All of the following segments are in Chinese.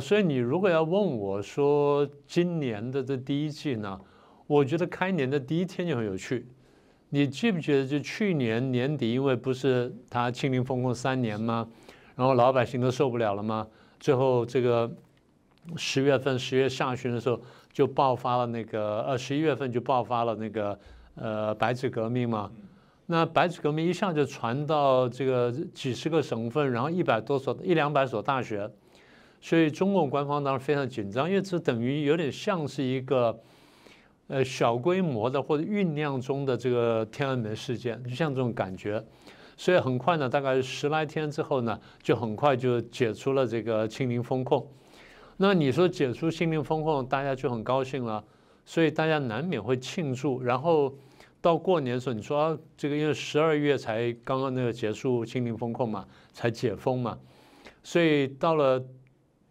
所以你如果要问我说今年的这第一季呢，我觉得开年的第一天就很有趣。你记不记得就去年年底，因为不是他清零封控三年吗？然后老百姓都受不了了吗？最后这个十月份十月下旬的时候就爆发了那个呃十一月份就爆发了那个呃白纸革命嘛。那白纸革命一下就传到这个几十个省份，然后一百多所一两百所大学。所以中共官方当然非常紧张，因为这等于有点像是一个，呃小规模的或者酝酿中的这个天安门事件，就像这种感觉。所以很快呢，大概十来天之后呢，就很快就解除了这个清零风控。那你说解除清零风控，大家就很高兴了，所以大家难免会庆祝。然后到过年的时候，你说这个因为十二月才刚刚那个结束清零风控嘛，才解封嘛，所以到了。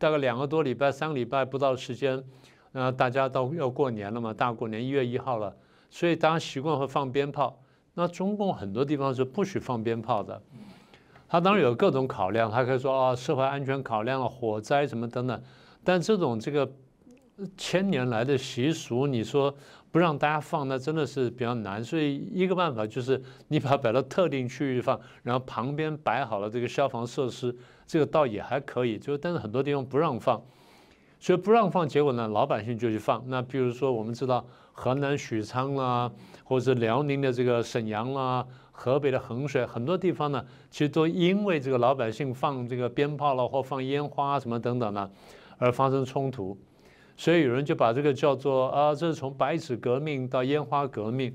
大概两个多礼拜、三个礼拜不到时间，那大家都要过年了嘛，大过年一月一号了，所以大家习惯会放鞭炮。那中共很多地方是不许放鞭炮的，他当然有各种考量，他可以说啊，社会安全考量了，火灾什么等等。但这种这个千年来的习俗，你说不让大家放，那真的是比较难。所以一个办法就是你把它摆到特定区域放，然后旁边摆好了这个消防设施。这个倒也还可以，就但是很多地方不让放，所以不让放，结果呢，老百姓就去放。那比如说，我们知道河南许昌啦，或者是辽宁的这个沈阳啦，河北的衡水，很多地方呢，其实都因为这个老百姓放这个鞭炮了或放烟花什么等等呢，而发生冲突。所以有人就把这个叫做啊，这是从白纸革命到烟花革命。